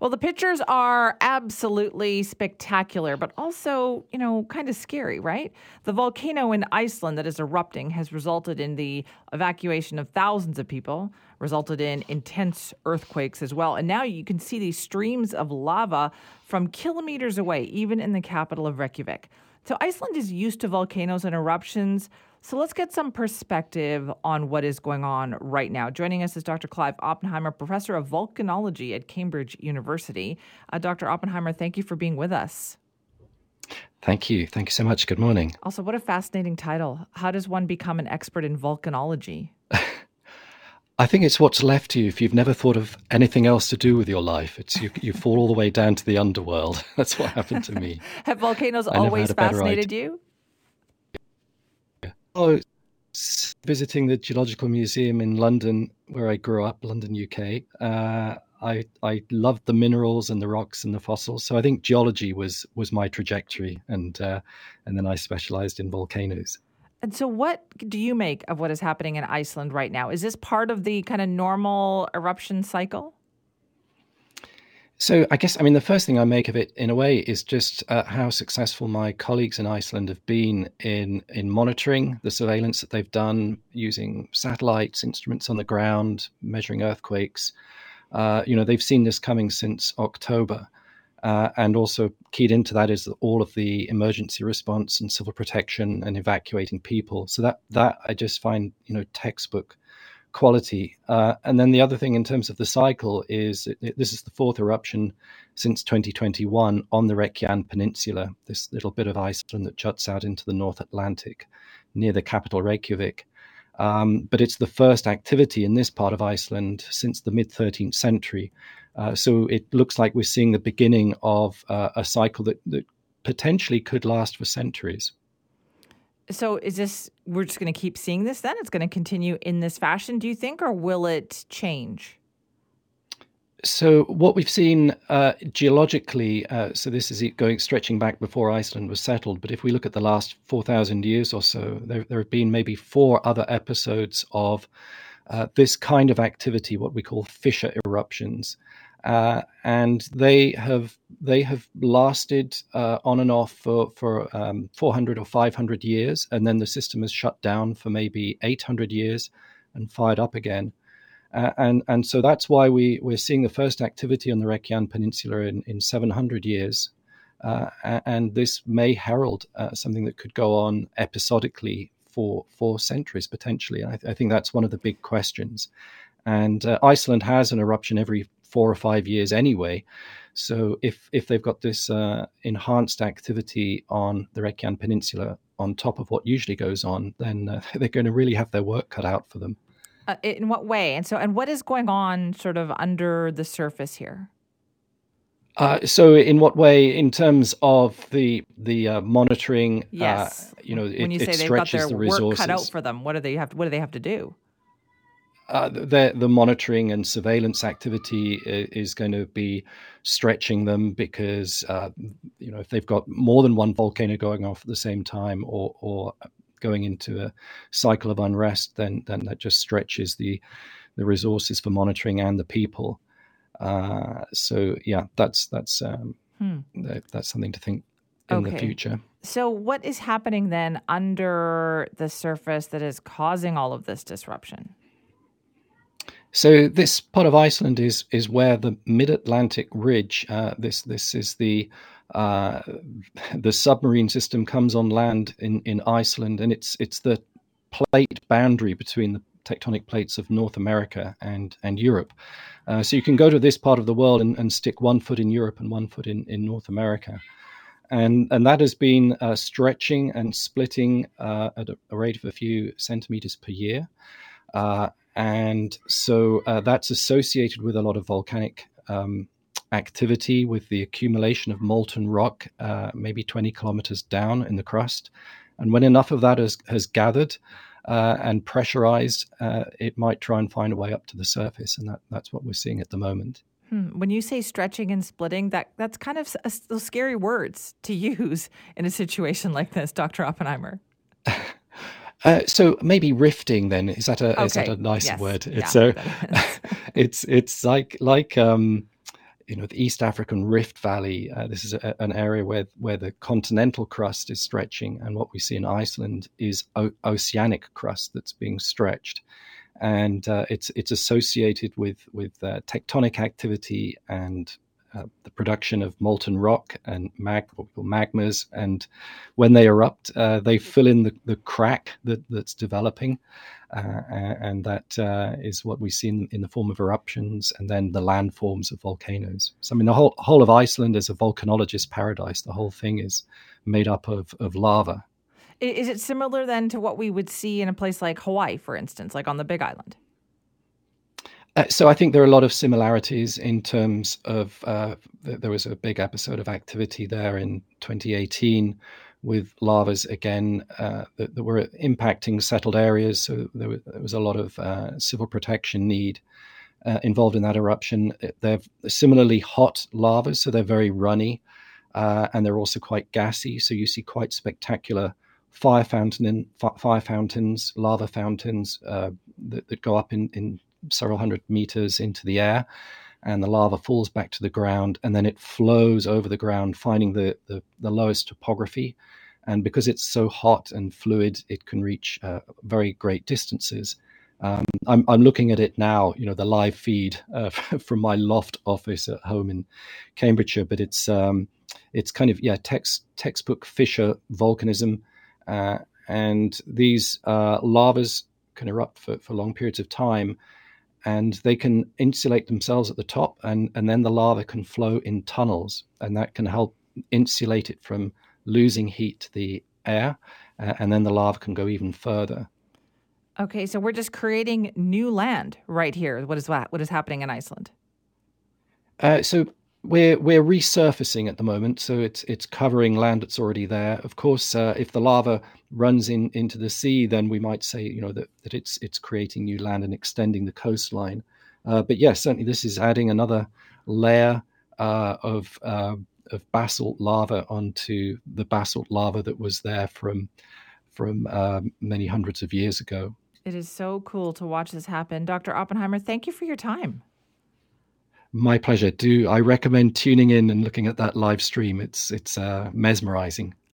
Well, the pictures are absolutely spectacular, but also, you know, kind of scary, right? The volcano in Iceland that is erupting has resulted in the evacuation of thousands of people, resulted in intense earthquakes as well. And now you can see these streams of lava from kilometers away, even in the capital of Reykjavik. So Iceland is used to volcanoes and eruptions. So let's get some perspective on what is going on right now. Joining us is Dr. Clive Oppenheimer, professor of volcanology at Cambridge University. Uh, Dr. Oppenheimer, thank you for being with us. Thank you. Thank you so much. Good morning. Also, what a fascinating title. How does one become an expert in volcanology? I think it's what's left to you if you've never thought of anything else to do with your life. It's you, you fall all the way down to the underworld. That's what happened to me. Have volcanoes always fascinated you? Oh, visiting the Geological Museum in London, where I grew up, London, UK. Uh, I I loved the minerals and the rocks and the fossils. So I think geology was was my trajectory, and uh, and then I specialized in volcanoes. And so, what do you make of what is happening in Iceland right now? Is this part of the kind of normal eruption cycle? So I guess I mean the first thing I make of it in a way is just uh, how successful my colleagues in Iceland have been in in monitoring the surveillance that they've done using satellites, instruments on the ground, measuring earthquakes. Uh, you know they've seen this coming since October, uh, and also keyed into that is all of the emergency response and civil protection and evacuating people. So that that I just find you know textbook quality. Uh, and then the other thing in terms of the cycle is it, it, this is the fourth eruption since 2021 on the Reykjanes Peninsula, this little bit of Iceland that juts out into the North Atlantic near the capital Reykjavik. Um, but it's the first activity in this part of Iceland since the mid 13th century. Uh, so it looks like we're seeing the beginning of uh, a cycle that, that potentially could last for centuries. So is this we're just going to keep seeing this then? It's going to continue in this fashion, do you think, or will it change? So what we've seen uh, geologically, uh, so this is going stretching back before Iceland was settled. But if we look at the last four thousand years or so, there, there have been maybe four other episodes of uh, this kind of activity, what we call fissure eruptions, uh, and they have they have lasted uh, on and off for for um, 400 or 500 years, and then the system has shut down for maybe 800 years and fired up again. Uh, and and so that's why we we're seeing the first activity on the Reykjanes Peninsula in, in 700 years, uh, and this may herald uh, something that could go on episodically for for centuries potentially. I, th- I, think that's one of the big questions. And uh, Iceland has an eruption every four or five years anyway. So if if they've got this uh, enhanced activity on the Reykjanes Peninsula on top of what usually goes on, then uh, they're going to really have their work cut out for them. Uh, in what way? And so, and what is going on, sort of under the surface here? Uh, so, in what way, in terms of the the uh, monitoring? Uh, yes. you know, when it, you say it they've got their the work cut out for them, what do they have? To, what do they have to do? Uh, the, the monitoring and surveillance activity is going to be stretching them because uh, you know if they've got more than one volcano going off at the same time or or going into a cycle of unrest, then then that just stretches the the resources for monitoring and the people. Uh, so yeah, that's that's um, hmm. that, that's something to think in okay. the future. So, what is happening then under the surface that is causing all of this disruption? So this part of Iceland is is where the Mid Atlantic Ridge. Uh, this this is the uh, the submarine system comes on land in, in Iceland, and it's it's the plate boundary between the tectonic plates of North America and and Europe. Uh, so you can go to this part of the world and, and stick one foot in Europe and one foot in, in North America. And, and that has been uh, stretching and splitting uh, at a, rate of a few centimeters per year. And so uh, that's associated with a lot of volcanic um, activity with the accumulation of molten rock, uh, maybe 20 kilometers down in the crust. And when enough of that has, has gathered uh, and pressurized, uh, it might try and find a way up to the surface. And that, that's what we're seeing at the moment. Hmm. When you say stretching and splitting, that that's kind of a, scary words to use in a situation like this, Dr. Oppenheimer. Uh, so maybe rifting then is that a okay. is that a nicer yes. word? It's yeah, so it's it's like like um you know the East African Rift Valley. Uh, this is a, an area where where the continental crust is stretching, and what we see in Iceland is o- oceanic crust that's being stretched, and uh, it's it's associated with with uh, tectonic activity and uh, the production of molten rock and mag, magmas. And when they erupt, uh, they fill in the, the crack that, that's developing. Uh, and that uh, is what we see in, in, the form of eruptions and then the landforms of volcanoes. So, I mean, the whole, whole of Iceland is a volcanologist paradise. The whole thing is made up of, of lava. Is it similar then to what we would see in a place like Hawaii, for instance, like on the Big Island? Uh, so I think there are a lot of similarities in terms of uh, there was a big episode of activity there in 2018 with lavas again uh, that, that, were impacting settled areas. So there was, there was a lot of uh, civil protection need uh, involved in that eruption. They're similarly hot lavas, so they're very runny, uh, and they're also quite gassy. So you see quite spectacular fire fountain fire fountains, lava fountains that, that, go up in, in several hundred meters into the air and the lava falls back to the ground and then it flows over the ground finding the, the, the lowest topography. And because it's so hot and fluid it can reach uh, very great distances. Um, I'm, I'm looking at it now you know the live feed uh, from my loft office at home in cambridgeshire but it's um, it's kind of yeah text textbook fissure volcanism uh, and these uh, lavas can erupt for, for long periods of time and they can insulate themselves at the top and, and then the lava can flow in tunnels and that can help insulate it from losing heat to the air uh, and then the lava can go even further. Okay so we're just creating new land right here. What is that? What is happening in iceland? Uh, so we're we're resurfacing at the moment, so it's it's covering land that's already there. Of course, uh, if the lava runs in into the sea, then we might say you know that, that it's it's creating new land and extending the coastline. Uh, but yes, certainly this is adding another layer uh, of uh, of basalt lava onto the basalt lava that was there from from uh, many hundreds of years ago. It is so cool to watch this happen, Dr. Oppenheimer. Thank you for your time. My pleasure. Do I recommend tuning in and looking at that live stream? It's it's uh, mesmerizing.